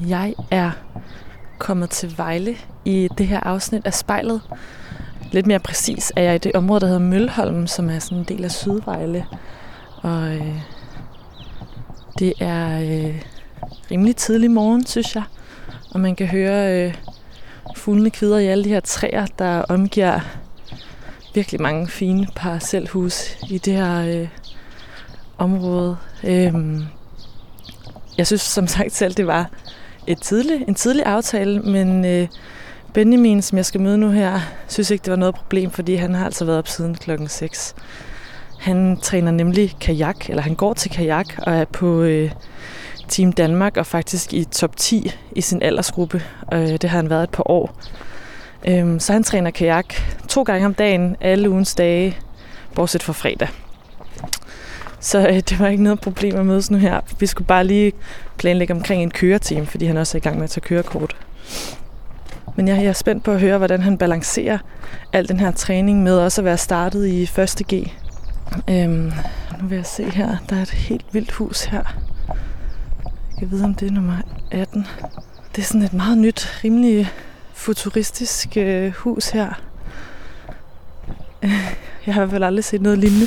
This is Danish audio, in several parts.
Jeg er kommet til Vejle i det her afsnit af spejlet. Lidt mere præcis er jeg i det område, der hedder Mølholm, som er sådan en del af Sydvejle. Og øh, det er øh, rimelig tidlig morgen, synes jeg. Og man kan høre øh, fuglene kvider i alle de her træer, der omgiver virkelig mange fine parcelhus i det her øh, område. Øh, jeg synes som sagt selv, det var et tidlig, en tidlig aftale, men øh, Benjamin, som jeg skal møde nu her, synes ikke, det var noget problem, fordi han har altså været op siden klokken 6. Han træner nemlig kajak, eller han går til kajak og er på øh, Team Danmark og faktisk i top 10 i sin aldersgruppe. Øh, det har han været et par år. Øh, så han træner kajak to gange om dagen, alle ugens dage, bortset fra fredag. Så øh, det var ikke noget problem at mødes nu her. Vi skulle bare lige planlægge omkring en køreteam, fordi han også er i gang med at tage kørekort. Men jeg er spændt på at høre, hvordan han balancerer al den her træning med også at være startet i 1. G. Øhm, nu vil jeg se her, der er et helt vildt hus her. Jeg kan vide, om det er nummer 18. Det er sådan et meget nyt, rimelig futuristisk øh, hus her. Øh, jeg har i hvert fald aldrig set noget lignende.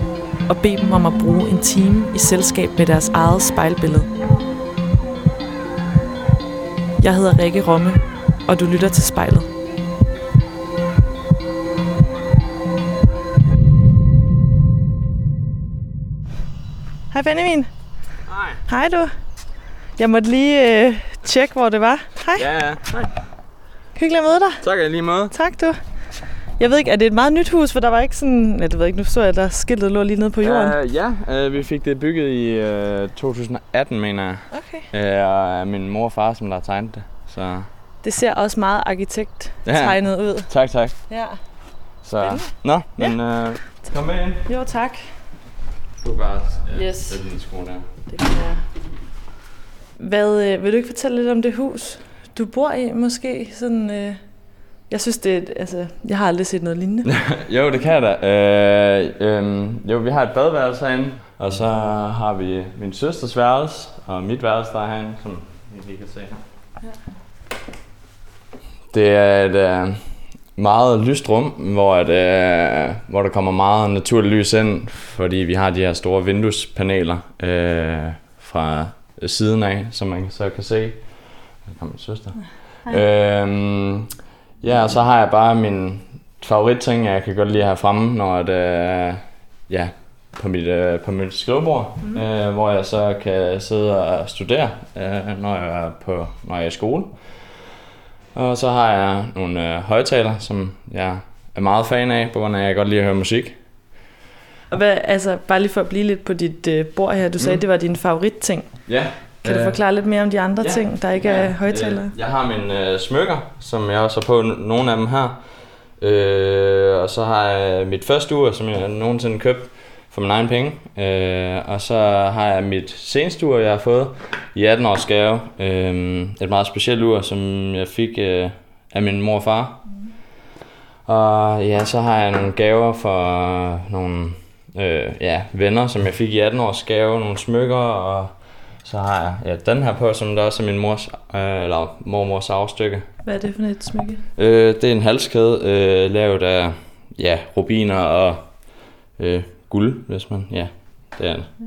og bede dem om at bruge en time i selskab med deres eget spejlbillede. Jeg hedder Rikke Romme, og du lytter til spejlet. Hej Benjamin. Hej. Hej du. Jeg måtte lige øh, tjekke, hvor det var. Hej. Ja, ja. Hej. Hyggeligt at møde dig. Tak lige måde. Tak du. Jeg ved ikke, er det et meget nyt hus, for der var ikke sådan... Ja, det ved jeg ikke, nu så jeg, at der skiltet lå lige nede på jorden. Uh, ja, uh, vi fik det bygget i uh, 2018, mener jeg. Okay. Uh, og er min mor og far, som der har tegnet det. Så Det ser også meget arkitekt-tegnet ud. tak, tak. Ja. Så, Spændende. nå, men uh, kom med ind. Jo, tak. Du kan bare ja, Yes. sætte din sko der. Det kan jeg. Hvad, øh, vil du ikke fortælle lidt om det hus, du bor i, måske? Sådan, øh, jeg synes, det er, altså, jeg har aldrig set noget lignende. jo, det kan jeg da. Øh, øh, jo, vi har et badeværelse herinde, og så har vi min søsters værelse, og mit værelse, der er herinde, som vi lige kan se her. Ja. Det er et øh, meget lyst rum, hvor, at, øh, hvor der kommer meget naturligt lys ind, fordi vi har de her store vinduespaneler øh, fra siden af, som man så kan se. Der kommer min søster. Øh, Ja, og så har jeg bare min favoritting, jeg kan godt lide have fremme, når det er ja, på mit, øh, på mit skrivebord, mm. øh, hvor jeg så kan sidde og studere, øh, når, jeg er på, når jeg er i skole. Og så har jeg nogle øh, højtaler, som jeg er meget fan af, på grund af, at jeg godt lide at høre musik. Og hvad, altså, bare lige for at blive lidt på dit øh, bord her, du sagde, mm. det var din favoritting. Ja. Kan du forklare lidt mere om de andre ja, ting, der ikke ja, er højtalere? Øh, jeg har mine øh, smykker, som jeg også har på nogle af dem her. Øh, og så har jeg mit første ur, som jeg nogensinde købt for min egen penge. Øh, og så har jeg mit seneste ur, jeg har fået i 18 års gave. Øh, et meget specielt ur, som jeg fik øh, af min mor og far. Mm. Og ja, så har jeg nogle gaver for nogle øh, ja, venner, som jeg fik i 18 års gave. Nogle smykker og så har jeg ja, den her på, som der også er min mors, øh, eller mormors afstykke. Hvad er det for et smykke? Øh, det er en halskæde, øh, lavet af ja, rubiner og øh, guld, hvis man... Ja, det er det. Ja.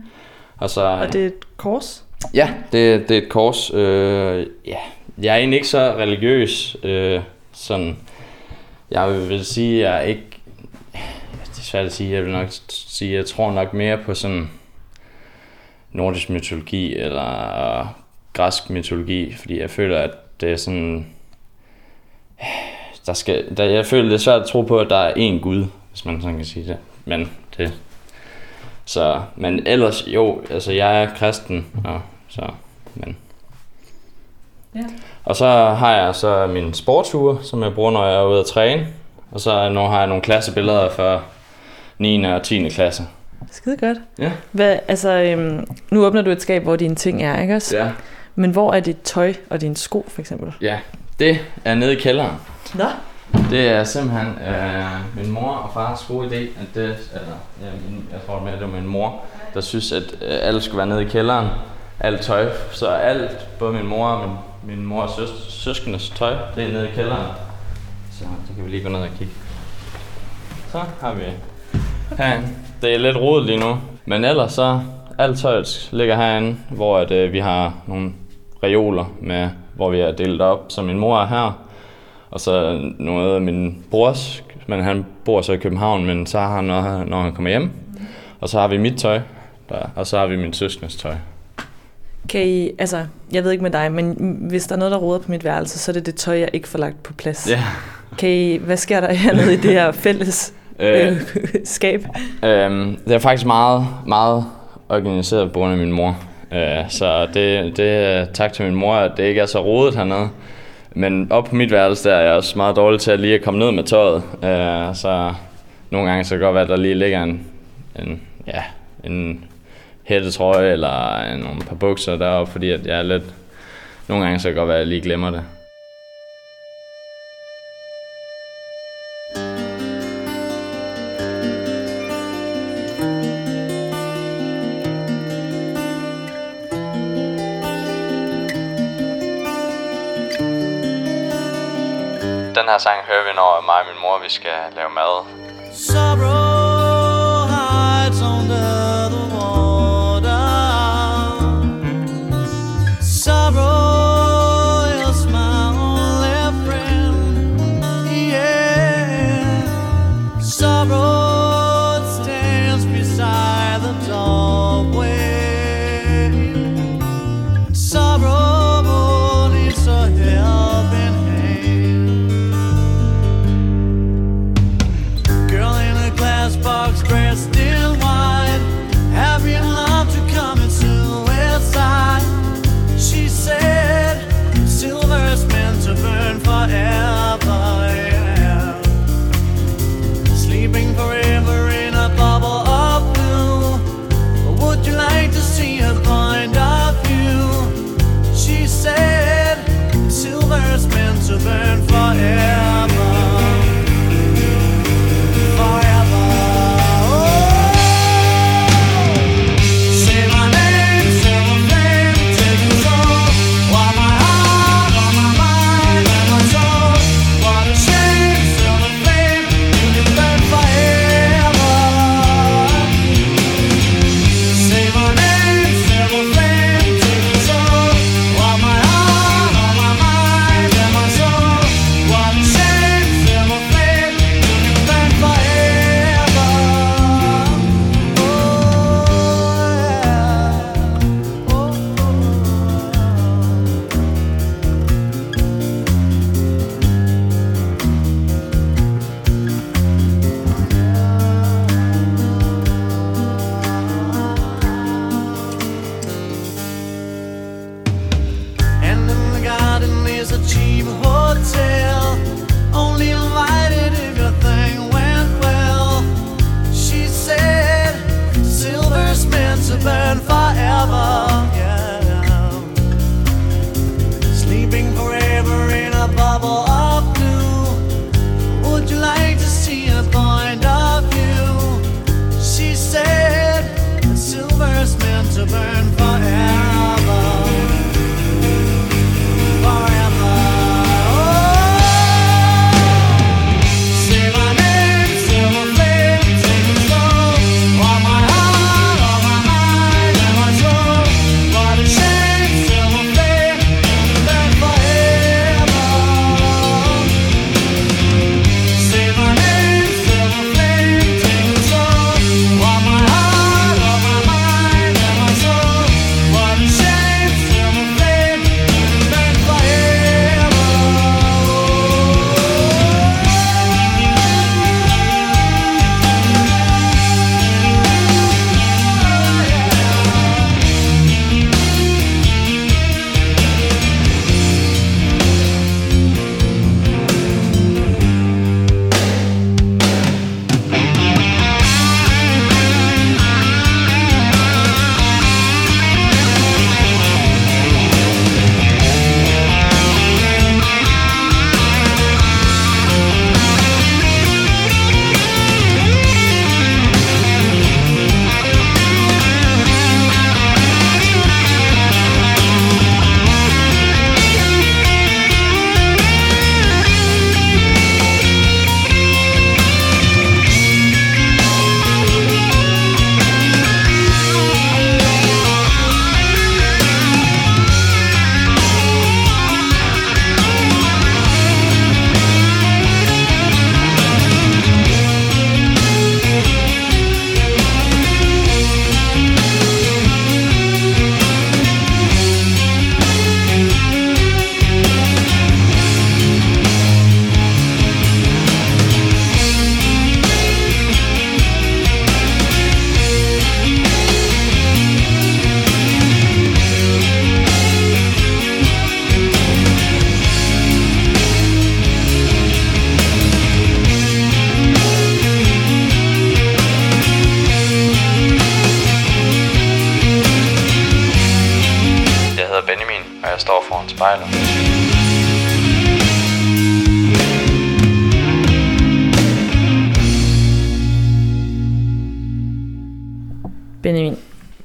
Og, så, og det er et kors? Ja, det, det er et kors. Øh, ja. Jeg er egentlig ikke så religiøs. Øh, sådan, jeg vil sige, jeg er ikke... Det er svært at sige. Jeg vil nok sige, jeg tror nok mere på sådan nordisk mytologi eller græsk mytologi, fordi jeg føler, at det er sådan... Der skal, der, jeg føler, det er svært at tro på, at der er én Gud, hvis man sådan kan sige det. Men det... Så, men ellers, jo, altså jeg er kristen, og så, men... Ja. Og så har jeg så min sportsure, som jeg bruger, når jeg er ude at træne. Og så nu har jeg nogle klassebilleder for 9. og 10. klasse. Skide godt. Ja. Hvad, altså, øhm, nu åbner du et skab, hvor dine ting er, ikke også? Ja. Men hvor er dit tøj og dine sko, for eksempel? Ja, det er nede i kælderen. Nå. Det er simpelthen øh, min mor og fars gode idé, at det, eller, ja, min, jeg tror mere, det var min mor, der synes, at øh, alt skulle være nede i kælderen. Alt tøj, så alt, både min mor og min, min mor og søs, søskendes tøj, det er nede i kælderen. Så det kan vi lige gå ned og kigge. Så har vi herinde. Det er lidt rodet lige nu, men ellers så alt tøjet ligger herinde, hvor at, øh, vi har nogle reoler med, hvor vi er delt op. Så min mor er her, og så noget af min brors, men han bor så i København, men så har han noget, når han kommer hjem. Og så har vi mit tøj, der, og så har vi min søskens tøj. Kan I, altså, jeg ved ikke med dig, men hvis der er noget, der roder på mit værelse, så er det det tøj, jeg ikke får lagt på plads. Ja. Kan I, hvad sker der hernede i det her fælles Øh, øh, skab? øhm, det er faktisk meget, meget organiseret på grund af min mor. Øh, så det, det tak til min mor, at det ikke er så rodet hernede. Men op på mit værelse, der er jeg også meget dårlig til at lige at komme ned med tøjet. Øh, så nogle gange så kan det godt være, at der lige ligger en, en, ja, en hættetrøje eller nogle par bukser deroppe, fordi at jeg er lidt... Nogle gange så kan det godt være, at jeg lige glemmer det. Den her sang hører vi, når mig og min mor vi skal lave mad. Sorrow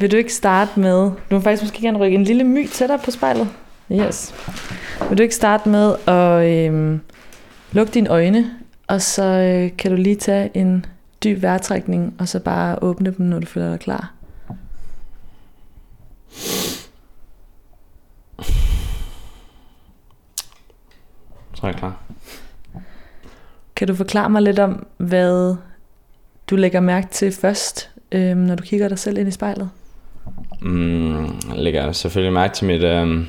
vil du ikke starte med... Du må faktisk måske gerne rykke en lille my tættere på spejlet. Yes. Vil du ikke starte med at øhm, lukke dine øjne, og så øh, kan du lige tage en dyb vejrtrækning, og så bare åbne dem, når du føler dig klar. Så er jeg klar. Kan du forklare mig lidt om, hvad du lægger mærke til først, øhm, når du kigger dig selv ind i spejlet? Mm, jeg lægger selvfølgelig mærke til mit, øh,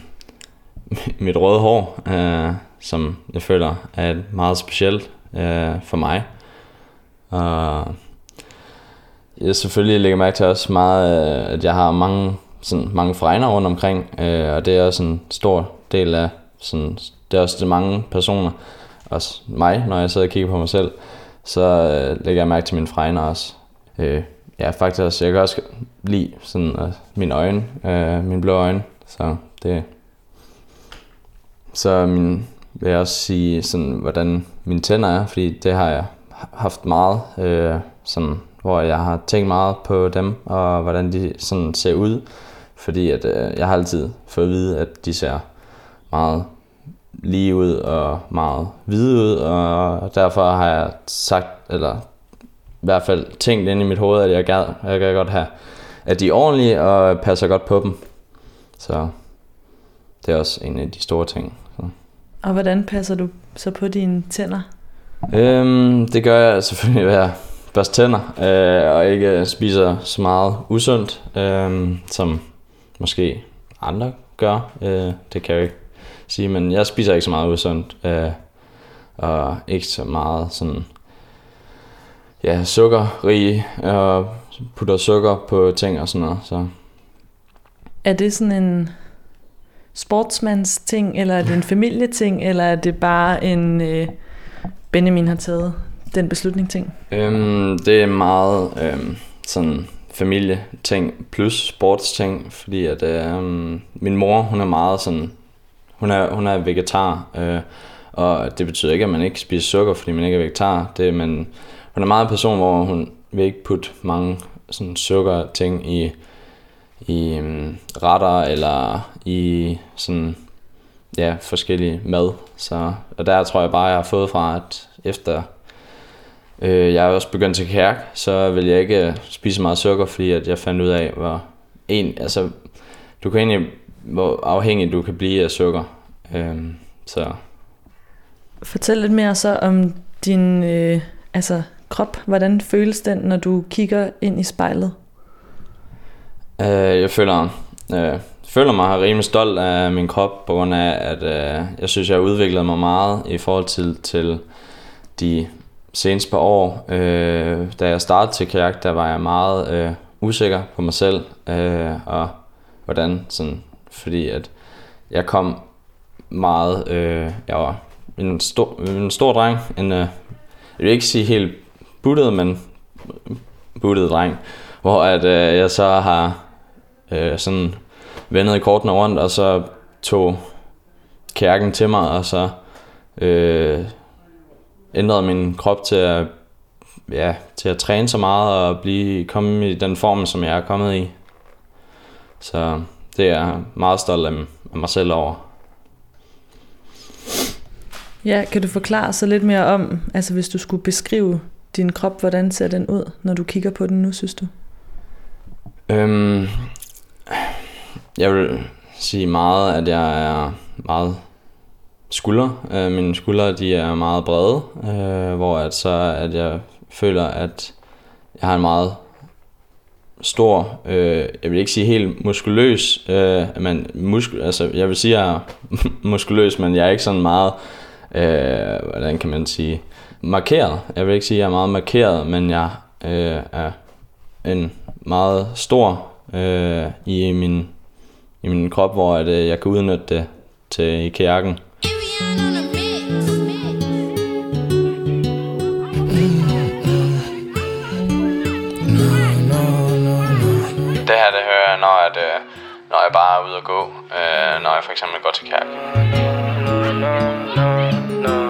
mit røde hår, øh, som jeg føler er meget specielt øh, for mig. Og jeg selvfølgelig lægger mærke til også meget, øh, at jeg har mange, sådan, mange fregner rundt omkring, øh, og det er også en stor del af, sådan, det er også det mange personer, også mig, når jeg sidder og kigger på mig selv, så øh, lægger jeg mærke til mine fregner også. Øh, ja, faktisk også, jeg kan også lide sådan, uh, mine øjne, uh, mine blå øjne, så det... Så min, vil jeg også sige, sådan, hvordan mine tænder er, fordi det har jeg haft meget, øh, sådan, hvor jeg har tænkt meget på dem, og hvordan de sådan ser ud, fordi at, øh, jeg har altid fået at vide, at de ser meget lige ud og meget hvide ud, og derfor har jeg sagt, eller i hvert fald tænkt ind i mit hoved, at jeg gad, jeg gad godt have, at de er ordentlige og passer godt på dem. Så det er også en af de store ting. Så. Og hvordan passer du så på dine tænder? Øhm, det gør jeg selvfølgelig ved at børste tænder, øh, og ikke spiser så meget usundt, øh, som måske andre gør. Øh, det kan jeg ikke sige, men jeg spiser ikke så meget usundt, øh, og ikke så meget sådan, ja, sukkerrig, og putter sukker på ting og sådan noget, så Er det sådan en sportsmands ting, eller er det en familieting, eller er det bare en øh, Benjamin har taget den beslutning ting? Øhm, det er meget øhm, sådan familieting plus sportsting, fordi at øhm, min mor, hun er meget sådan, hun er, hun er vegetar, øh, og det betyder ikke, at man ikke spiser sukker, fordi man ikke er vegetar. Det, men hun er meget en person, hvor hun vil ikke putte mange sådan sukker ting i, i um, retter eller i sådan ja, forskellige mad. Så, og der tror jeg bare, jeg har fået fra, at efter øh, jeg er også begyndt til kærk, så vil jeg ikke øh, spise meget sukker, fordi at jeg fandt ud af, hvor en, altså, du kan egentlig, hvor afhængig du kan blive af sukker. Øh, så Fortæl lidt mere så om din øh, altså, krop. Hvordan føles den, når du kigger ind i spejlet? Øh, jeg føler, øh, føler mig rimelig stolt af min krop, på grund af, at øh, jeg synes, jeg har udviklet mig meget i forhold til, til de seneste par år. Øh, da jeg startede til kajak, der var jeg meget øh, usikker på mig selv, øh, og hvordan sådan, fordi at jeg kom meget, øh, jeg var en stor, en stor dreng, en, øh, jeg vil ikke sige helt buttet, men buttet dreng, hvor at øh, jeg så har øh, sådan vendet kortene rundt, og så tog kærken til mig, og så øh, ændrede min krop til at, ja, til at træne så meget og blive, komme i den form, som jeg er kommet i. Så det er jeg meget stolt af, af mig selv over. Ja, kan du forklare så lidt mere om, altså hvis du skulle beskrive din krop, hvordan ser den ud, når du kigger på den nu, synes du? Øhm, jeg vil sige meget, at jeg er meget skulder. Øh, mine skuldre de er meget brede, øh, hvor at så at jeg føler, at jeg har en meget stor, øh, jeg vil ikke sige helt muskuløs, øh, men muskel, altså jeg vil sige, at jeg er muskuløs, men jeg er ikke sådan meget, øh, hvordan kan man sige, markeret. Jeg vil ikke sige, at jeg er meget markeret, men jeg øh, er en meget stor øh, i min i min krop, hvor at, øh, jeg kan udnytte det til i kajakken. Det her, det hører jeg, når at, øh, når jeg bare er ude at gå, øh, når jeg for eksempel går til kirken. No, no, no, no.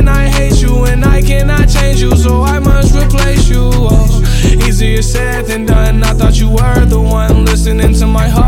and I cannot change you, so I must replace you. Oh, easier said than done. I thought you were the one listening to my heart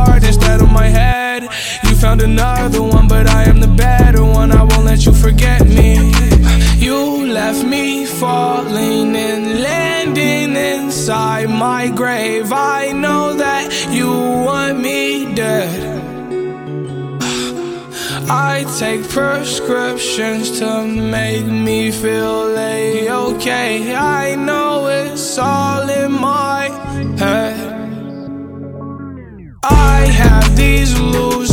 take prescriptions to make me feel a-okay. I know it's all in my head. I have these lucid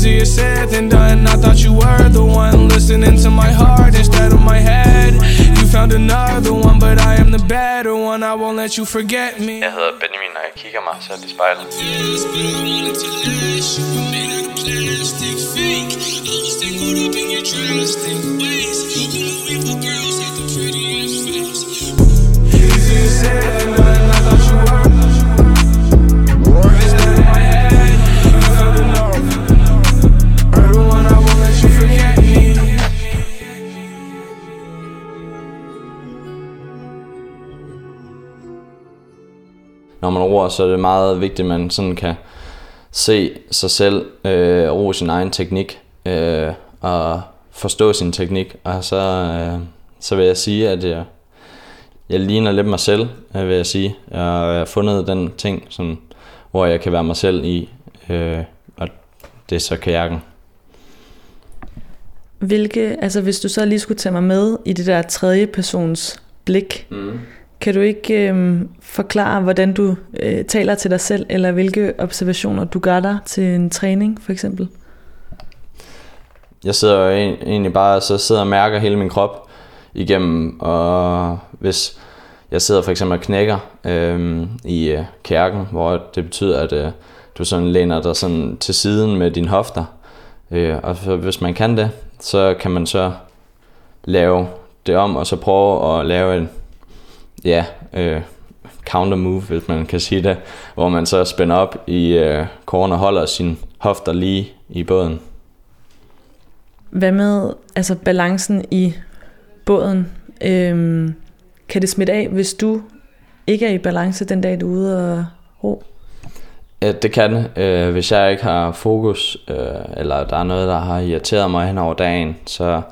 easier said than done. I thought you were the one listening to my heart instead of my head. You found another one, but I am the better one. I won't let you forget me. Jeg hedder Benjamin, og jeg kigger mig selv er i spejlet. Easier said than done. I thought you were Når man roer, så er det meget vigtigt, at man sådan kan se sig selv, øh, ro sin egen teknik, øh, og forstå sin teknik. Og så, øh, så vil jeg sige, at jeg, jeg ligner lidt mig selv, øh, vil jeg sige. Jeg har fundet den ting, som, hvor jeg kan være mig selv i, øh, og det er så kajakken. Hvilke, altså hvis du så lige skulle tage mig med i det der tredje persons blik, Mm kan du ikke øh, forklare, hvordan du øh, taler til dig selv, eller hvilke observationer du gør dig til en træning, for eksempel? Jeg sidder jo egentlig bare så sidder og mærker hele min krop igennem, og hvis jeg sidder for eksempel og knækker øh, i øh, kærken, hvor det betyder, at øh, du sådan læner dig sådan til siden med dine hofter, øh, og så, hvis man kan det, så kan man så lave det om, og så prøve at lave en ja, øh, counter move, hvis man kan sige det, hvor man så spænder op i øh, kåren og holder sine hofter lige i båden. Hvad med altså balancen i båden? Øhm, kan det smitte af, hvis du ikke er i balance den dag, du er ude og ro? Ja, det kan det. Øh, hvis jeg ikke har fokus, øh, eller der er noget, der har irriteret mig hen over dagen, så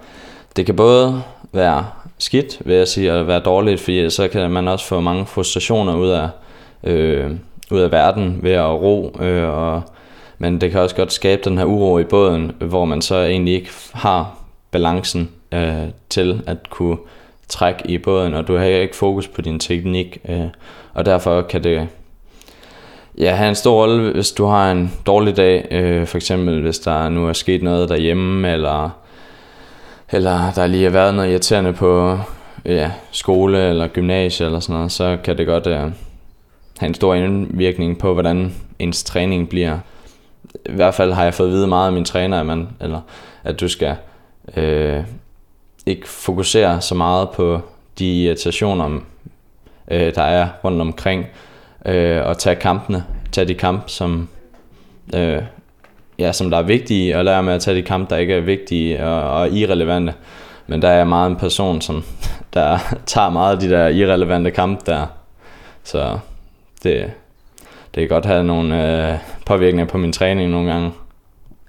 det kan både være skidt, vil jeg sige, at være dårligt, fordi så kan man også få mange frustrationer ud af, øh, ud af verden ved at ro, øh, og, men det kan også godt skabe den her uro i båden, hvor man så egentlig ikke har balancen øh, til at kunne trække i båden, og du har ikke fokus på din teknik, øh, og derfor kan det ja, have en stor rolle, hvis du har en dårlig dag, øh, for eksempel hvis der nu er sket noget derhjemme, eller, eller der lige har været noget irriterende på ja, skole eller gymnasie eller sådan noget, så kan det godt uh, have en stor indvirkning på, hvordan ens træning bliver. I hvert fald har jeg fået at vide meget af min træner, at, man, eller, at du skal øh, ikke fokusere så meget på de irritationer, øh, der er rundt omkring, øh, og tage kampene, tage de kamp, som, øh, ja, som der er vigtige, og lære med at tage de kampe, der ikke er vigtige og, og irrelevante. Men der er jeg meget en person, som der tager meget af de der irrelevante kampe der. Så det, det kan godt have nogle øh, påvirkninger på min træning nogle gange.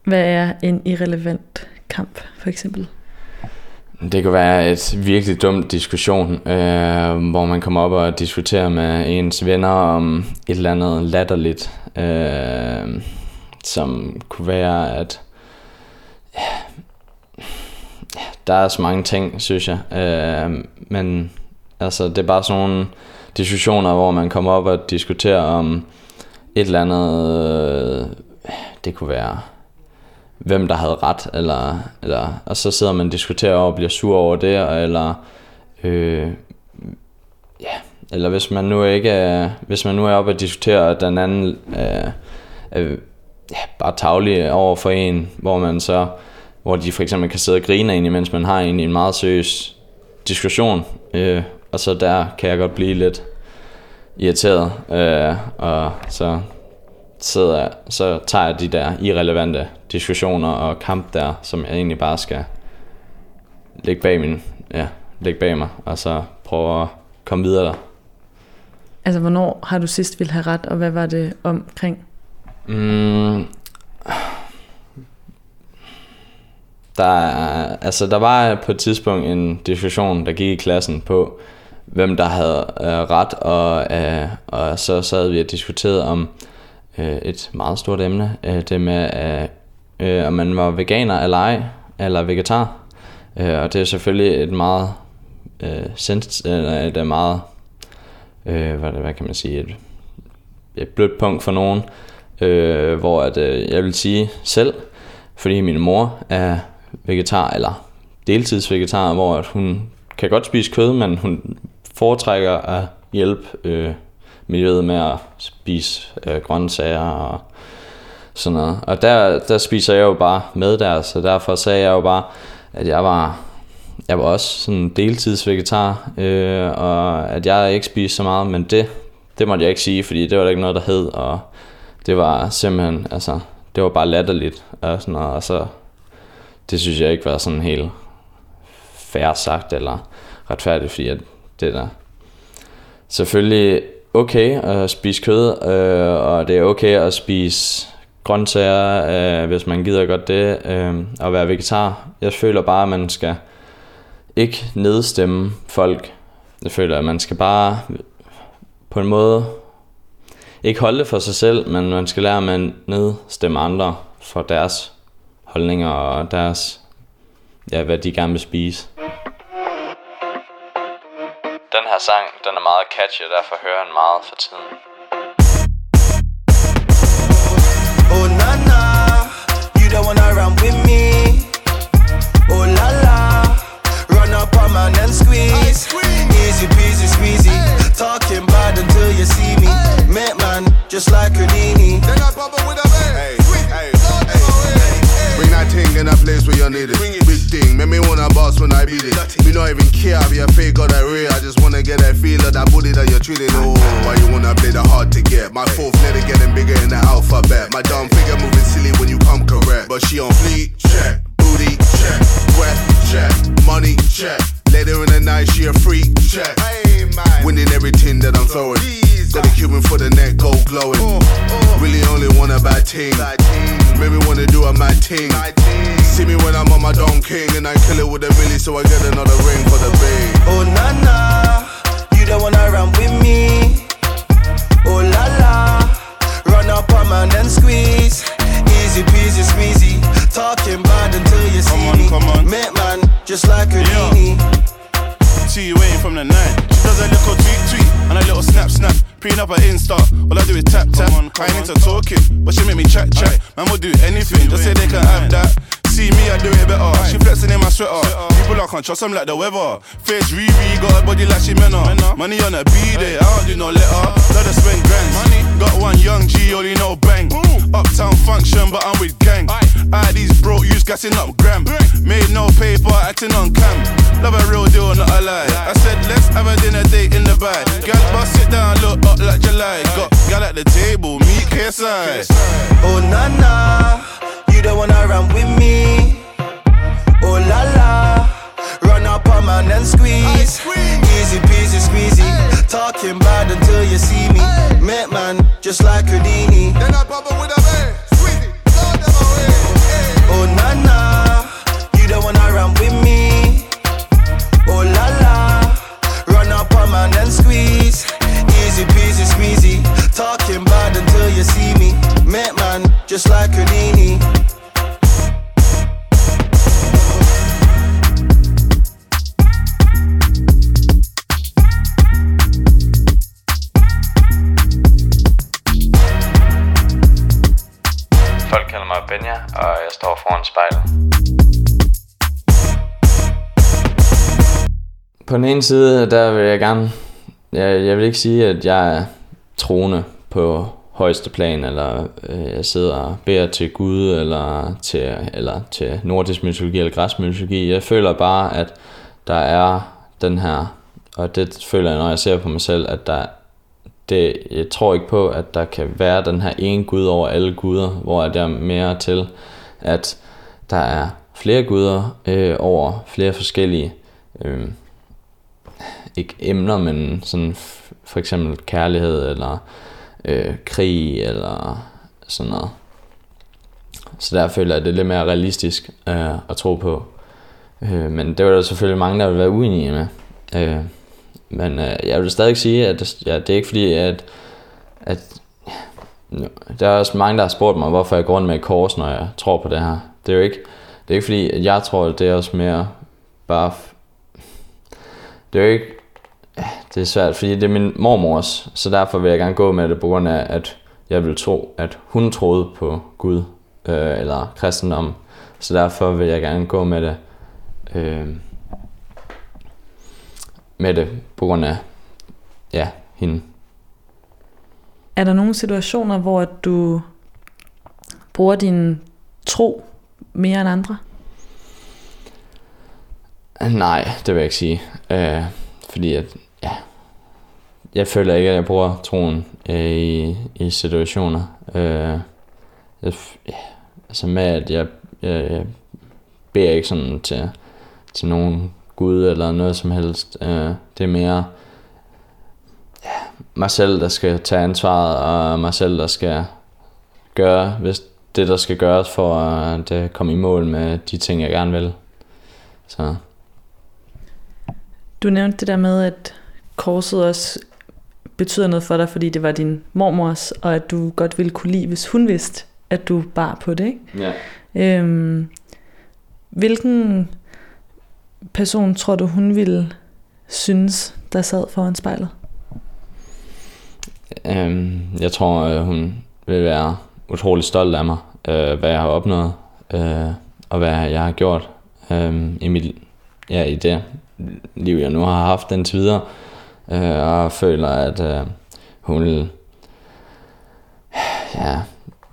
Hvad er en irrelevant kamp, for eksempel? Det kan være et virkelig dumt diskussion, øh, hvor man kommer op og diskuterer med ens venner om et eller andet latterligt, øh, som kunne være, at ja, der er så mange ting, synes jeg. Øh, men altså, det er bare sådan nogle diskussioner, hvor man kommer op og diskuterer om et eller andet, øh, det kunne være hvem der havde ret, eller, eller, og så sidder man og diskuterer og bliver sur over det, eller, øh, ja, eller hvis man nu ikke er, hvis man nu er oppe og diskuterer, at den anden øh, ja, bare taglige over for en, hvor man så, hvor de for eksempel kan sidde og grine ind, mens man har en, en meget seriøs diskussion, øh, og så der kan jeg godt blive lidt irriteret, øh, og så sidder jeg, så tager jeg de der irrelevante diskussioner og kamp der, som jeg egentlig bare skal lægge bag min, ja, lægge bag mig, og så prøve at komme videre der. Altså, hvornår har du sidst ville have ret, og hvad var det omkring? Mm, der, altså, der var på et tidspunkt en diskussion, der gik i klassen på, hvem der havde øh, ret, og, øh, og så sad vi og diskuterede om øh, et meget stort emne, øh, det med, øh, øh, om man var veganer eller ej, eller vegetar. Øh, og det er selvfølgelig et meget, øh, sens, eller et øh, meget, øh, hvad, hvad kan man sige, et, et blødt punkt for nogen, øh, hvor at, øh, jeg vil sige selv, fordi min mor er vegetar, eller deltidsvegetar, hvor at hun kan godt spise kød, men hun foretrækker at hjælpe øh, miljøet med at spise øh, grøntsager og sådan noget. Og der, der spiser jeg jo bare med der, så derfor sagde jeg jo bare, at jeg var, jeg var også sådan deltidsvegetar, øh, og at jeg ikke spiste så meget, men det, det måtte jeg ikke sige, fordi det var der ikke noget, der hed, og det var simpelthen, altså, det var bare latterligt, og sådan noget, og så, det synes jeg ikke var sådan helt fair sagt, eller retfærdigt, fordi at det der, selvfølgelig okay at spise kød, øh, og det er okay at spise grøntsager, øh, hvis man gider godt det, øh, og være vegetar. Jeg føler bare, at man skal ikke nedstemme folk. Jeg føler, at man skal bare på en måde ikke holde det for sig selv, men man skal lære at nedstemme andre for deres holdninger og deres, ja, hvad de gerne vil spise. Den her sang, den er meget catchy, og derfor hører den meget for tiden. Oh na na, you don't wanna run with me. Oh la la, run up on man and squeeze. Easy peasy squeezy, talking bad until you see man just like Houdini. Hey, hey, hey. Bring that thing in a place where you need it. bring Big thing, make me wanna boss when I beat it. Me not even care if you're fake or that real. I just wanna get that feel of that booty that you're treating. Oh, why you wanna play the hard to get? My fourth letter getting bigger in the alphabet. My dumb figure moving silly when you come correct. But she on fleek, check. Booty, check. Breath, check. Money, check. Later in the night, she a freak, check. Winning everything that I'm throwing. Got a Cuban for the neck, go glowing. Really only want a bad team. Make me wanna do a mad thing. See me when I'm on my Don King and I kill it with a Billy, so I get another ring for the bay. Oh na na, you don't wanna run with me. Oh la la, run up on man and squeeze. Easy peasy squeezy, talking bad until you see Come on, me. come on. Make man just like a Yeah. genie. See you waiting from the night. She does a little tweet tweet and a little snap snap. Preen up her Insta. All I do is tap tap. On, I ain't into talking, but she make me chat chat. Man will do anything, just say they can have that. See me, I do it better. She flexing in my sweater. People I can't trust, I'm like the weather. Face Riri, got a body like she menna. Money on a B day, I don't do no letter. Let her spend grand. Got one young G, only know bang. Uptown function, but I'm with gang. I these broke youths gassing up gram. Made no paper, acting on cam. Love a real deal, not a lie. I said, let's have a dinner date in the bag. Gal, bust sit down, look up like July. Got gal at the table, meet KSI. Oh na na, you don't wanna run with me. Oh la la, run up on man and squeeze. Easy peasy squeezy, talking bad until you see me. Make man just like Houdini. Then I pop up with a. ene side, der vil jeg gerne... Jeg, jeg vil ikke sige, at jeg er troende på højeste plan, eller øh, jeg sidder og beder til Gud, eller til, eller til nordisk mytologi, eller græsk mytologi. Jeg føler bare, at der er den her, og det føler jeg, når jeg ser på mig selv, at der det, jeg tror ikke på, at der kan være den her ene Gud over alle guder, hvor der er mere til, at der er flere guder øh, over flere forskellige, øh, ikke emner, men sådan for eksempel kærlighed, eller øh, krig, eller sådan noget. Så der føler jeg, at det er lidt mere realistisk øh, at tro på. Øh, men det var der selvfølgelig mange, der ville være uenige med. Øh, men øh, jeg vil stadig sige, at ja, det er ikke fordi, at, at ja, der er også mange, der har spurgt mig, hvorfor jeg går rundt med et kors, når jeg tror på det her. Det er jo ikke, det er ikke fordi, at jeg tror, at det er også mere bare... f- Det er jo ikke... Det er svært, fordi det er min mormors, så derfor vil jeg gerne gå med det, på grund af, at jeg vil tro, at hun troede på Gud, øh, eller kristendom. Så derfor vil jeg gerne gå med det, øh, med det, på grund af, ja, hende. Er der nogle situationer, hvor du bruger din tro mere end andre? Nej, det vil jeg ikke sige. Øh, fordi at, jeg føler ikke, at jeg bruger troen øh, i, i situationer. Øh, jeg, ja, altså med, at jeg, jeg, jeg beder ikke sådan til, til nogen Gud eller noget som helst. Øh, det er mere ja, mig selv, der skal tage ansvaret, og mig selv, der skal gøre hvis det, der skal gøres for at øh, komme i mål med de ting, jeg gerne vil. Så Du nævnte det der med, at korset også betyder noget for dig, fordi det var din mormors, og at du godt ville kunne lide, hvis hun vidste, at du bar på det. Ikke? ja. Øhm, hvilken person tror du, hun ville synes, der sad foran spejlet? Øhm, jeg tror, øh, hun vil være utrolig stolt af mig, øh, hvad jeg har opnået, øh, og hvad jeg har gjort øh, i, mit, ja, i det liv, jeg nu har haft indtil videre. Øh, og føler, at øh, hun vil ja,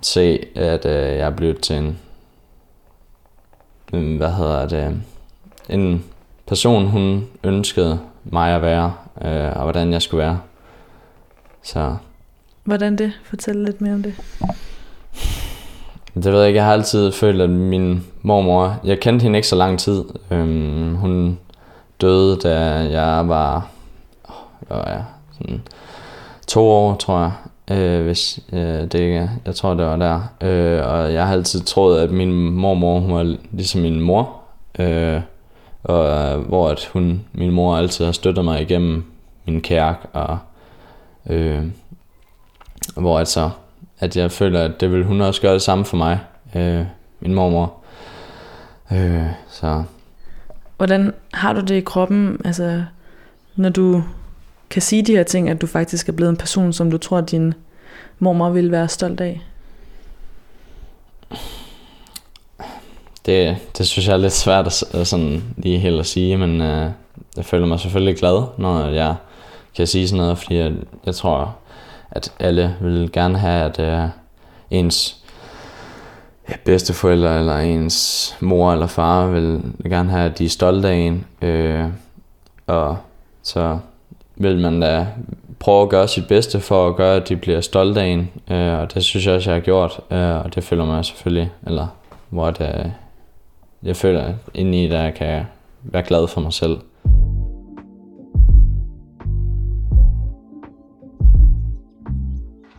se, at øh, jeg er blevet til en, en, hvad hedder det, en person, hun ønskede mig at være, øh, og hvordan jeg skulle være. Så Hvordan det? Fortæl lidt mere om det. det ved jeg ikke, jeg har altid følt, at min mormor, jeg kendte hende ikke så lang tid. Øhm, hun døde, da jeg var, hvad var jeg, sådan to år, tror jeg. øh, hvis øh, det ikke. Jeg tror, det var der. Øh, og jeg har altid troet, at min mormor, hun var ligesom min mor. Øh, og øh, hvor at hun, min mor altid har støttet mig igennem min kærk, og øh, hvor altså, at jeg føler, at det vil hun også gøre det samme for mig, øh, min mormor. Øh, så Hvordan har du det i kroppen, altså, når du kan sige de her ting, at du faktisk er blevet en person, som du tror, din mormor ville være stolt af? det, det synes jeg er lidt svært at, sådan lige helt at sige, men øh, jeg føler mig selvfølgelig glad, når jeg kan sige sådan noget, fordi jeg, jeg tror, at alle vil gerne have, at øh, ens ja, bedsteforældre eller ens mor eller far vil gerne have, at de er stolte af en, øh, og så vil man da prøve at gøre sit bedste for at gøre, at de bliver stolte af en, øh, og det synes jeg også, jeg har gjort, øh, og det føler mig selvfølgelig, eller hvor det, jeg føler at indeni, der jeg kan være glad for mig selv.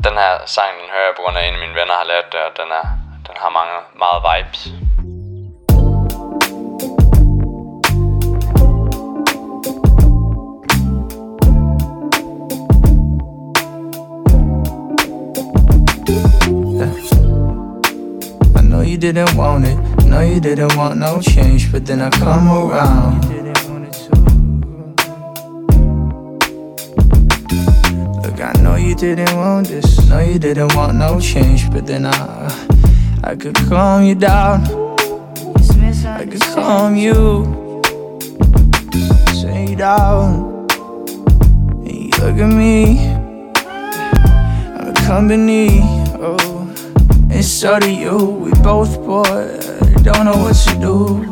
Den her sang, den hører jeg på grund af, at en af mine venner har lært det, og den, er, den har mange, meget vibes. You didn't want it, no you didn't want no change, but then I come around. Look, I know you didn't want this, no you didn't want no change, but then I, I could calm you down. I could calm you, sit you down, and you look at me. I'm a company, so do you, we both bored, don't know what to do.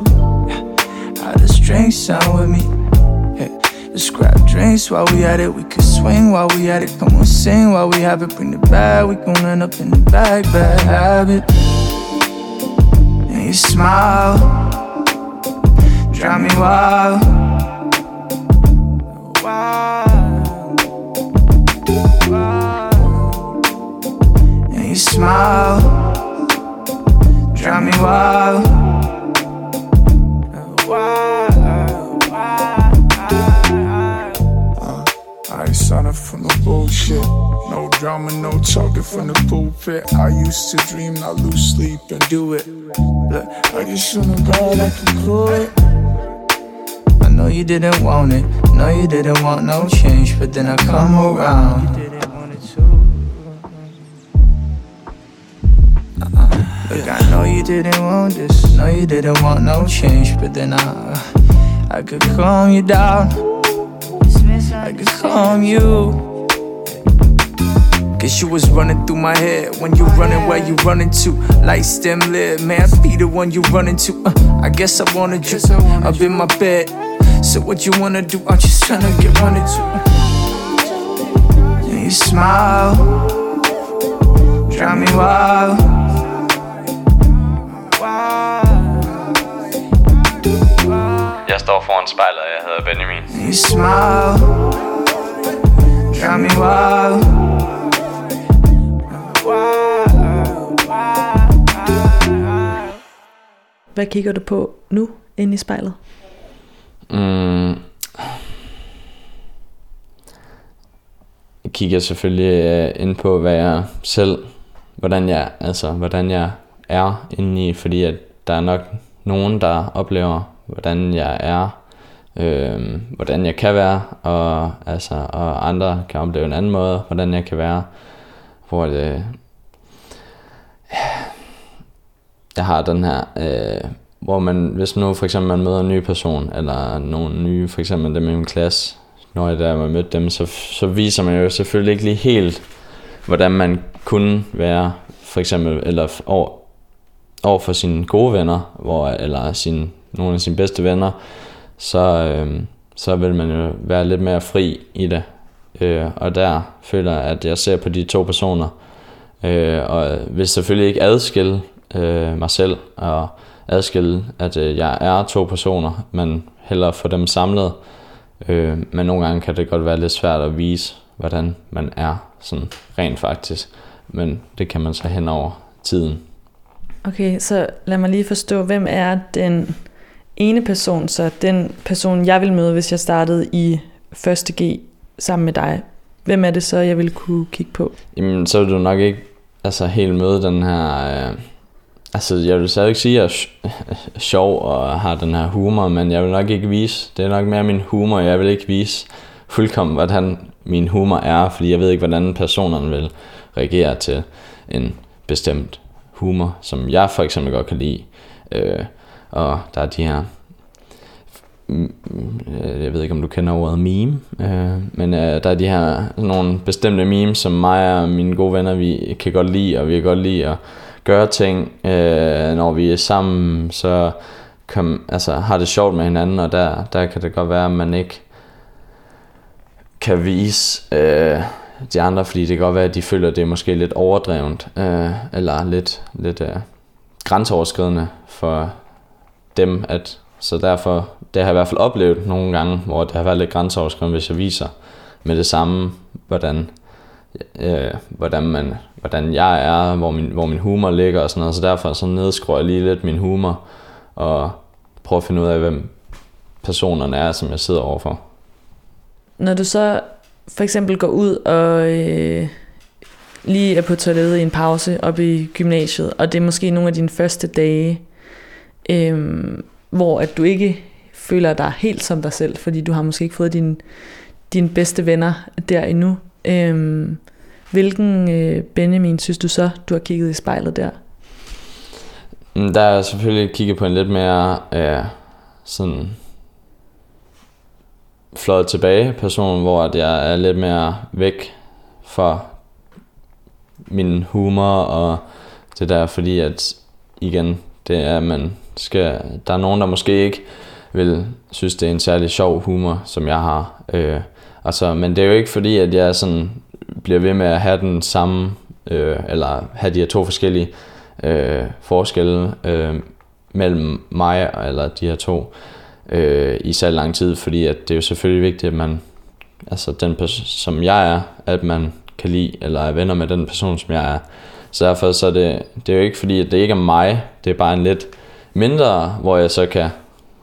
How does drink sound with me? Let's grab drinks while we at it, we could swing while we at it. Come on, sing while we have it, bring it back. We gon' end up in the bag, bad habit. And you smile, drive me wild. Wild, wild and you smile, drive me wild. Wild. I ain't sign up for no bullshit. No drama, no talking from the pulpit. I used to dream, not lose sleep and do it. Look, I just wanna go like you could. I know you didn't want it, no you didn't want no change, but then I come around. You didn't want it too. Look, I didn't want this, no you didn't want no change, but then I, I could calm you down. I could calm you. Guess you was running through my head when you running where you running to. Lights dim lit, man, I be the one you running to. Uh, I guess I wanted you up in my bed. So what you wanna do? I'm just tryna get running to. And you smile, drive me wild. Står foran spejlet, og jeg hedder Benjamin. You smile, drive me wild. Hvad kigger du på nu inde i spejlet? Mm. Jeg kigger selvfølgelig øh, ind på, hvad jeg selv, hvordan jeg, altså, hvordan jeg er inde i, fordi at der er nok nogen, der oplever, hvordan jeg er, øh, hvordan jeg kan være, og, altså, og andre kan opleve en anden måde, hvordan jeg kan være, hvor det, jeg har den her, øh, hvor man, hvis nu for eksempel man møder en ny person, eller nogle nye, for eksempel dem i min klasse, når jeg der har mødt dem, så, så viser man jo selvfølgelig ikke lige helt, hvordan man kunne være, for eksempel, eller over, over for sine gode venner, hvor, eller sin, nogle af sine bedste venner, så, øh, så vil man jo være lidt mere fri i det. Øh, og der føler jeg, at jeg ser på de to personer, øh, og vil selvfølgelig ikke adskille øh, mig selv, og adskille, at øh, jeg er to personer, men hellere få dem samlet. Øh, men nogle gange kan det godt være lidt svært at vise, hvordan man er sådan rent faktisk. Men det kan man så hen over tiden. Okay, så lad mig lige forstå, hvem er den ene person, så den person, jeg vil møde, hvis jeg startede i 1.G sammen med dig. Hvem er det så, jeg vil kunne kigge på? Jamen, så vil du nok ikke altså, helt møde den her... Øh, altså, jeg vil særlig ikke sige, at jeg er sjov og har den her humor, men jeg vil nok ikke vise... Det er nok mere min humor, jeg vil ikke vise fuldkommen, hvordan min humor er, fordi jeg ved ikke, hvordan personerne vil reagere til en bestemt humor, som jeg for eksempel godt kan lide. Øh, og der er de her mm, mm, jeg ved ikke om du kender ordet meme, øh, men øh, der er de her sådan nogle bestemte memes, som mig og mine gode venner, vi kan godt lide, og vi kan godt lide at gøre ting, øh, når vi er sammen, så kom, altså, har det sjovt med hinanden, og der, der kan det godt være, at man ikke kan vise øh, de andre, fordi det kan godt være, at de føler, at det er måske lidt overdrevent, øh, eller lidt, lidt øh, grænseoverskridende for dem, at så derfor, det har jeg i hvert fald oplevet nogle gange, hvor det har været lidt grænseoverskridende, hvis jeg viser med det samme, hvordan, øh, hvordan, man, hvordan jeg er, hvor min, hvor min humor ligger og sådan noget, så derfor så nedskruer jeg lige lidt min humor, og prøver at finde ud af, hvem personerne er, som jeg sidder overfor. Når du så for eksempel går ud og øh, lige er på toilettet i en pause op i gymnasiet, og det er måske nogle af dine første dage, øh, hvor at du ikke føler dig helt som dig selv, fordi du har måske ikke fået dine, din bedste venner der endnu. Øh, hvilken øh, Benjamin synes du så, du har kigget i spejlet der? Mm, der er selvfølgelig kigget på en lidt mere øh, sådan fløjet tilbage person, hvor at jeg er lidt mere væk fra min humor og det der, fordi at igen, det er, at man skal, der er nogen, der måske ikke vil synes, det er en særlig sjov humor, som jeg har. Øh, altså, men det er jo ikke fordi, at jeg sådan bliver ved med at have den samme, øh, eller have de her to forskellige øh, forskelle øh, mellem mig eller de her to øh, i så lang tid, fordi at det er jo selvfølgelig vigtigt, at man, altså den person, som jeg er, at man kan lide, eller er venner med den person, som jeg er. Så derfor så er det, det er jo ikke fordi, at det ikke er mig, det er bare en lidt mindre, hvor jeg så kan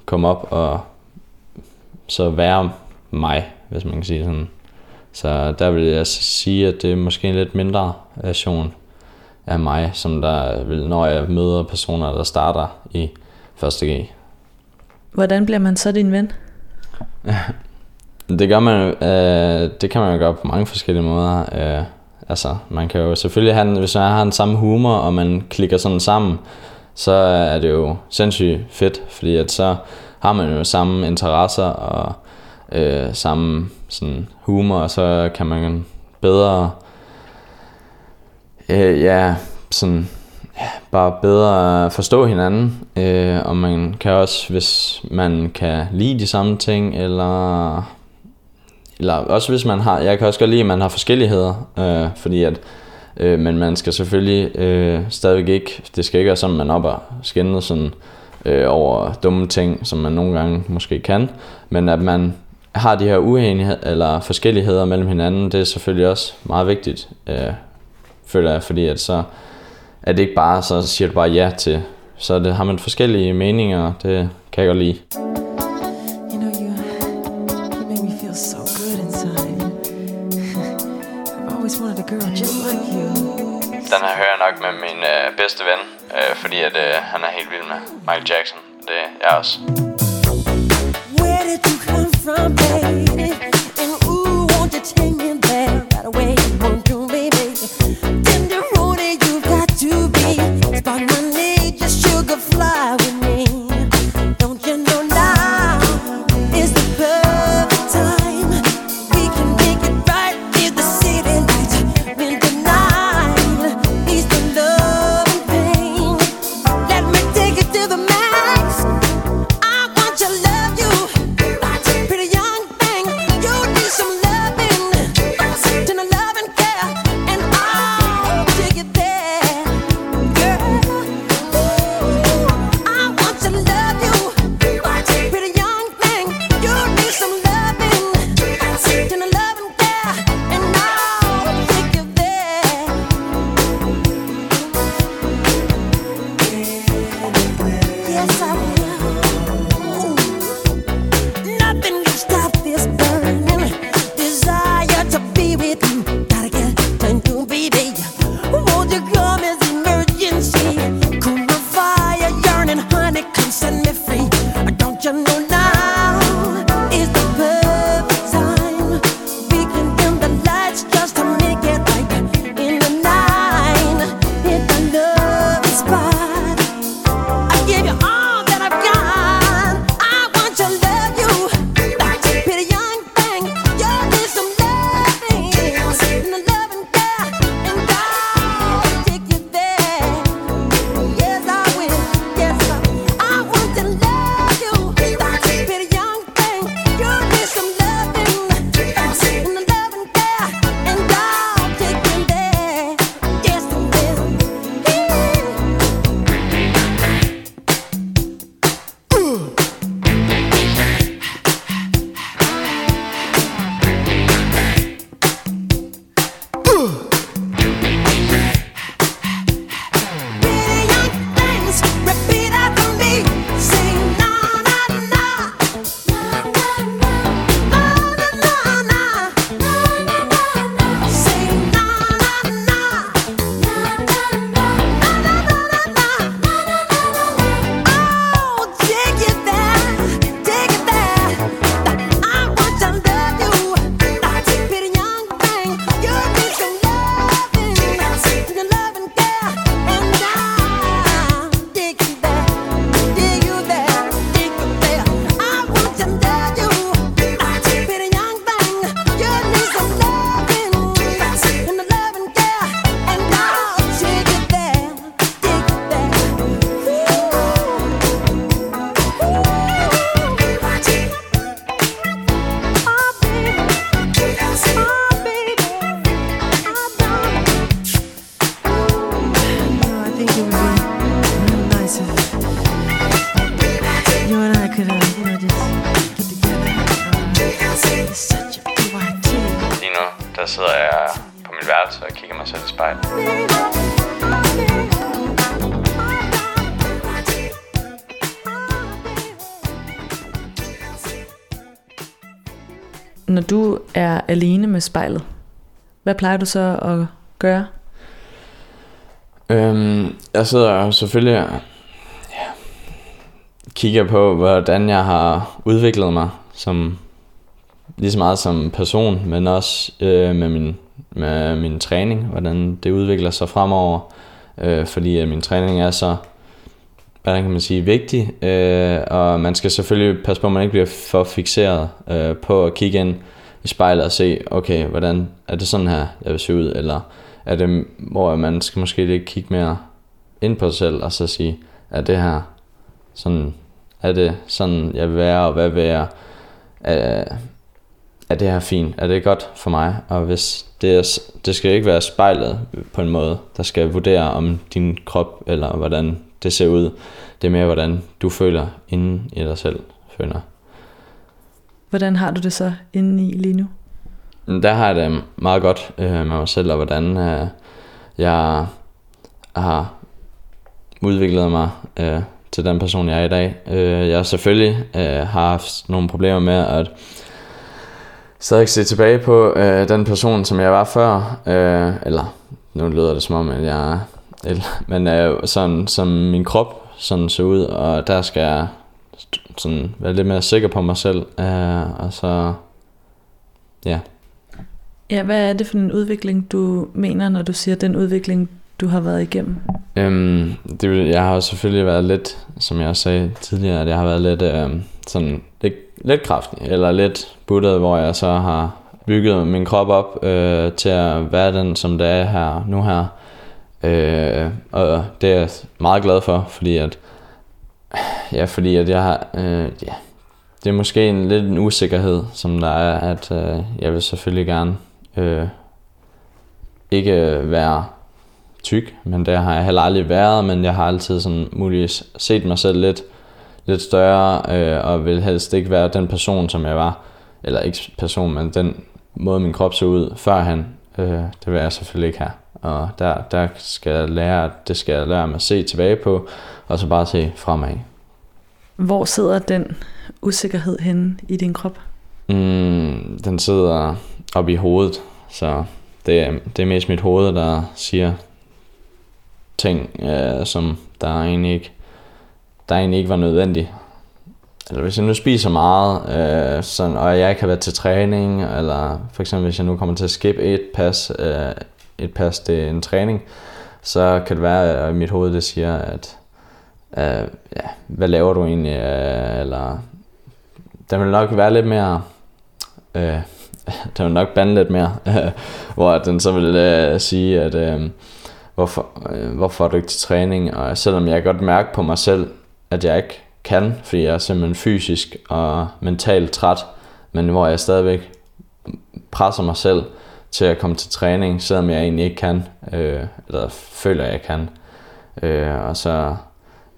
komme op og så være mig, hvis man kan sige sådan. Så der vil jeg sige, at det er måske en lidt mindre version af mig, som der vil, når jeg møder personer, der starter i 1. G. Hvordan bliver man så din ven? Det gør man, øh, det kan man jo gøre på mange forskellige måder. Øh, altså, man kan jo selvfølgelig have, hvis man har den samme humor, og man klikker sådan sammen, så er det jo sindssygt fedt, fordi at så har man jo samme interesser og øh, samme sådan humor, og så kan man bedre, øh, ja, sådan, ja, bare bedre forstå hinanden, øh, og man kan også, hvis man kan lide de samme ting, eller eller også hvis man har, jeg kan også godt lide, at man har forskelligheder, øh, fordi at, øh, men man skal selvfølgelig øh, stadigvæk ikke, det skal ikke være sådan, man op og skændes sådan, øh, over dumme ting, som man nogle gange måske kan, men at man har de her uenigheder eller forskelligheder mellem hinanden, det er selvfølgelig også meget vigtigt, øh, føler jeg, fordi at så er det ikke bare, så siger du bare ja til, så det, har man forskellige meninger, det kan jeg godt lide. Bedste ven, øh, fordi at, øh, han er helt vild med Michael Jackson. Det er jeg også. Where did you come from, baby? Du er alene med spejlet, hvad plejer du så at gøre? Øhm, jeg sidder jo selvfølgelig og ja, kigger på, hvordan jeg har udviklet mig som lige så meget som person, men også øh, med, min, med min træning, hvordan det udvikler sig fremover. Øh, fordi at min træning er så, hvordan kan man sige, vigtig, øh, og man skal selvfølgelig passe på, at man ikke bliver for fixeret øh, på at kigge ind i spejlet og se, okay, hvordan er det sådan her, jeg vil se ud, eller er det, hvor man skal måske lidt kigge mere ind på sig selv, og så sige, er det her sådan, er det sådan, jeg vil være, og hvad vil jeg, er, er det her fint, er det godt for mig, og hvis det, er, det skal ikke være spejlet på en måde, der skal vurdere om din krop, eller hvordan det ser ud, det er mere, hvordan du føler inden i dig selv, føler. Hvordan har du det så inde i lige nu? Der har jeg det meget godt øh, med mig selv, og hvordan øh, jeg har udviklet mig øh, til den person, jeg er i dag. Øh, jeg selvfølgelig øh, har haft nogle problemer med at stadig se tilbage på øh, den person, som jeg var før. Øh, eller, nu lyder det som om, at jeg er men øh, sådan, som min krop sådan ser ud, og der skal jeg sådan være lidt mere sikker på mig selv. Øh, og så, ja, Ja, hvad er det for en udvikling, du mener, når du siger den udvikling, du har været igennem? Øhm, det, jeg har selvfølgelig været lidt, som jeg sagde tidligere, at jeg har været lidt øhm, sådan lidt, lidt kraftig, eller lidt buttet, hvor jeg så har bygget min krop op øh, til at være den, som det er her nu her. Øh, og det er jeg meget glad for, fordi at, ja, fordi at jeg har, øh, ja, det er måske en lidt en usikkerhed, som der er, at øh, jeg vil selvfølgelig gerne øh, ikke være tyk, men det har jeg heller aldrig været, men jeg har altid sådan muligvis set mig selv lidt, lidt større, øh, og vil helst ikke være den person, som jeg var, eller ikke person, men den måde min krop så ud førhen, øh, det vil jeg selvfølgelig ikke have. Og der, der skal jeg lære, det skal jeg lære mig at se tilbage på, og så bare se fremad. Hvor sidder den usikkerhed henne i din krop? Mm, den sidder oppe i hovedet, så det er, det er mest mit hoved, der siger ting, øh, som der egentlig ikke, der egentlig ikke var nødvendigt. Eller hvis jeg nu spiser meget, øh, sådan, og jeg ikke har været til træning, eller for eksempel hvis jeg nu kommer til at skip et pas, øh, et pas til en træning, så kan det være, at mit hoved det siger, at øh, ja, hvad laver du egentlig, øh, eller der vil nok være lidt mere, øh, der vil nok bande lidt mere, øh, hvor den så vil øh, sige, at øh, hvorfor, øh, hvorfor er du ikke til træning, og selvom jeg godt mærke på mig selv, at jeg ikke kan, fordi jeg er simpelthen fysisk og mentalt træt, men hvor jeg stadigvæk presser mig selv til at komme til træning, selvom jeg egentlig ikke kan, øh, eller føler, jeg kan. Øh, og så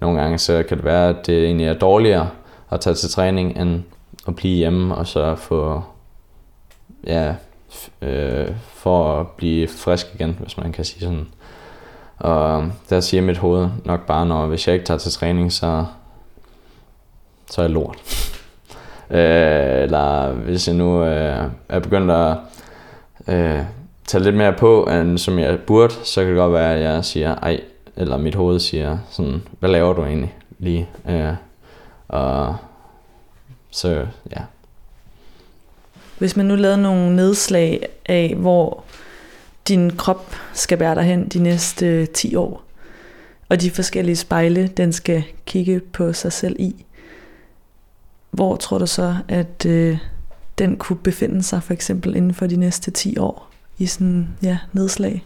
nogle gange så kan det være, at det egentlig er dårligere at tage til træning, end at blive hjemme og så få, ja, øh, for at blive frisk igen, hvis man kan sige sådan. Og der siger mit hoved nok bare, når hvis jeg ikke tager til træning, så, så er jeg lort. øh, eller hvis jeg nu øh, er begyndt at øh, tage lidt mere på, end som jeg burde, så kan det godt være, at jeg siger, ej, eller mit hoved siger sådan, hvad laver du egentlig lige? Øh, og så ja, Hvis man nu lavede nogle nedslag af, hvor din krop skal bære dig hen de næste øh, 10 år, og de forskellige spejle, den skal kigge på sig selv i, hvor tror du så, at øh, den kunne befinde sig for eksempel inden for de næste 10 år i sådan ja, nedslag?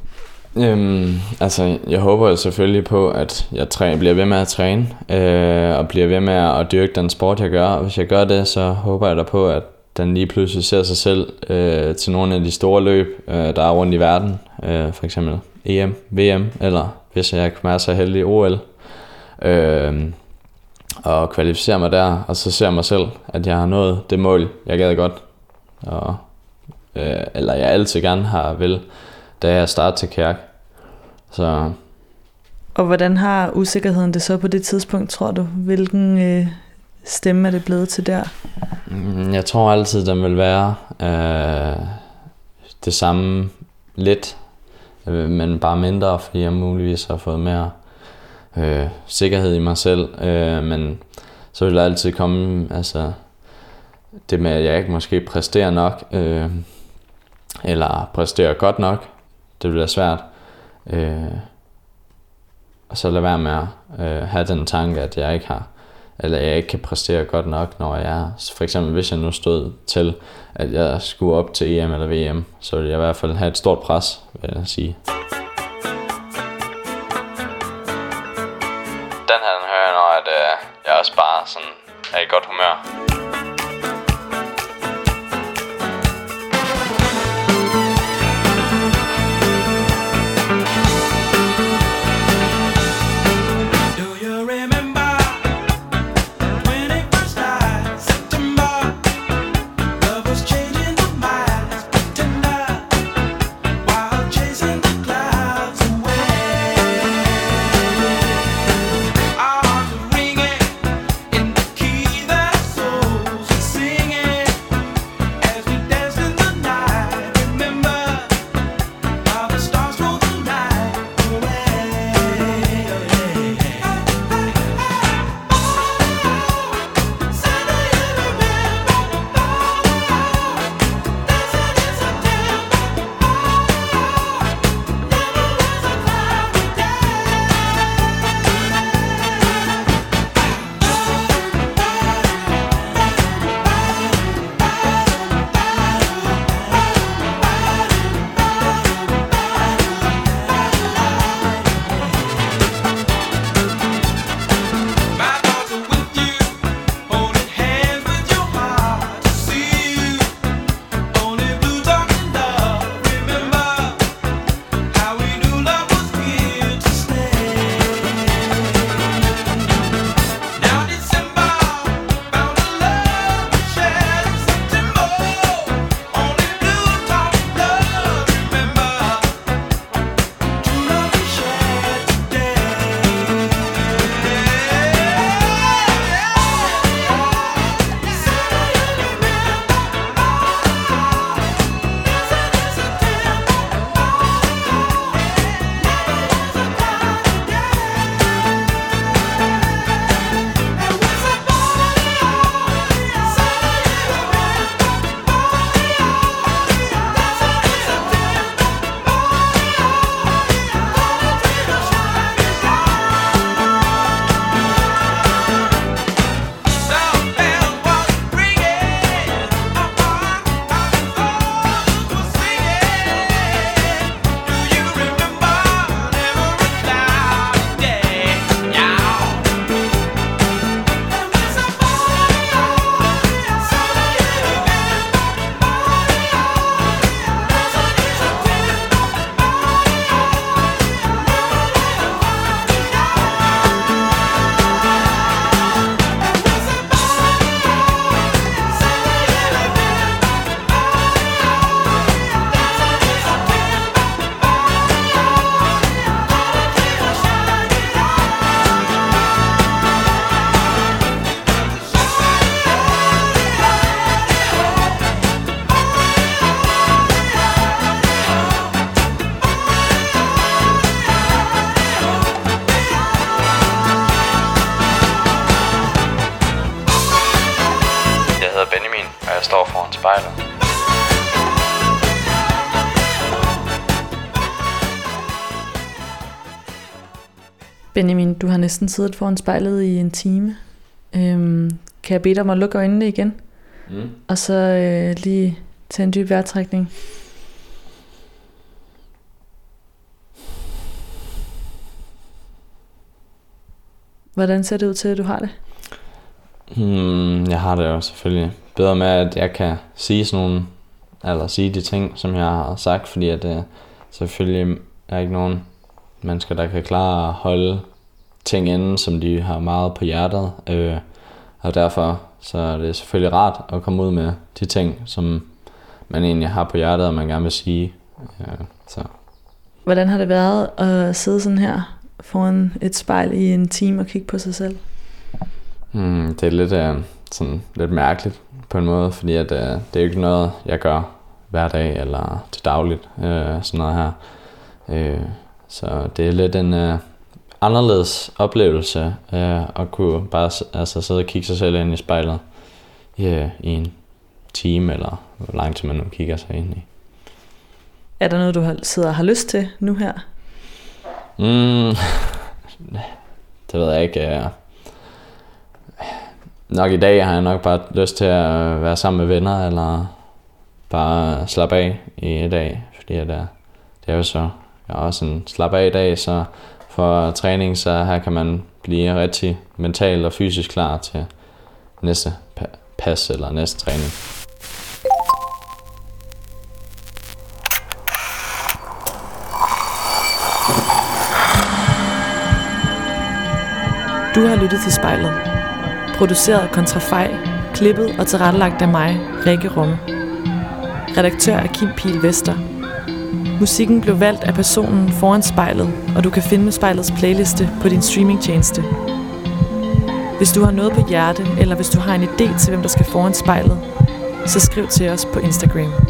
Øhm, altså, jeg håber jo selvfølgelig på, at jeg træ- bliver ved med at træne, øh, og bliver ved med at dyrke den sport, jeg gør. Og hvis jeg gør det, så håber jeg da på, at den lige pludselig ser sig selv øh, til nogle af de store løb, øh, der er rundt i verden. Øh, for eksempel EM, VM, eller hvis jeg kan være så heldig OL. Øh, og kvalificere mig der, og så ser mig selv, at jeg har nået det mål, jeg gad godt. Og øh, eller jeg altid gerne har vil, da jeg startede til kærk. Så Og hvordan har usikkerheden det så på det tidspunkt, tror du? Hvilken øh, stemme er det blevet til der? Mm, Jeg tror altid, den vil være øh, det samme lidt, øh, men bare mindre, fordi jeg muligvis har fået mere øh, sikkerhed i mig selv. Øh, men så vil der altid komme altså, det med, at jeg ikke måske præsterer nok, øh, eller præsterer godt nok. Det bliver svært. Øh, og så lade være med at øh, have den tanke, at jeg ikke har eller jeg ikke kan præstere godt nok, når jeg er. For eksempel hvis jeg nu stod til, at jeg skulle op til EM eller VM, så ville jeg i hvert fald have et stort pres, vil jeg sige. Den her den hører jeg, når at, øh, jeg også bare sådan er i godt humør. Du har næsten siddet foran spejlet i en time. Øhm, kan jeg bede dig om at lukke øjnene igen? Mm. Og så øh, lige tage en dyb vejrtrækning. Hvordan ser det ud til, at du har det? Hmm, jeg har det jo selvfølgelig bedre med, at jeg kan sige sådan nogle, eller sige de ting, som jeg har sagt, fordi at øh, selvfølgelig er ikke nogen mennesker, der kan klare at holde ting inde, som de har meget på hjertet. Øh, og derfor så er det selvfølgelig rart at komme ud med de ting, som man egentlig har på hjertet, og man gerne vil sige. Øh, så. Hvordan har det været at sidde sådan her foran et spejl i en time og kigge på sig selv? Hmm, det er lidt, øh, sådan, lidt mærkeligt på en måde, fordi at, øh, det er jo ikke noget, jeg gør hver dag eller til dagligt, øh, sådan noget her. Øh, så det er lidt en øh, anderledes oplevelse øh, at kunne bare altså, sidde og kigge sig selv ind i spejlet i, øh, i en time, eller hvor lang tid man nu kigger sig ind i. Er der noget, du har, sidder og har lyst til nu her? Mm, det ved jeg ikke. øh. Nok i dag har jeg nok bare lyst til at være sammen med venner, eller bare slappe af i dag, fordi at, øh, det er jo så, jeg har også en slap af dag, så for træning, så her kan man blive rigtig mentalt og fysisk klar til næste pas eller næste træning. Du har lyttet til spejlet. Produceret af Kontrafej, klippet og tilrettelagt af mig, Rikke Rumme. Redaktør er Kim Pihl Vester. Musikken blev valgt af personen foran spejlet, og du kan finde spejlets playliste på din streamingtjeneste. Hvis du har noget på hjerte, eller hvis du har en idé til, hvem der skal foran spejlet, så skriv til os på Instagram.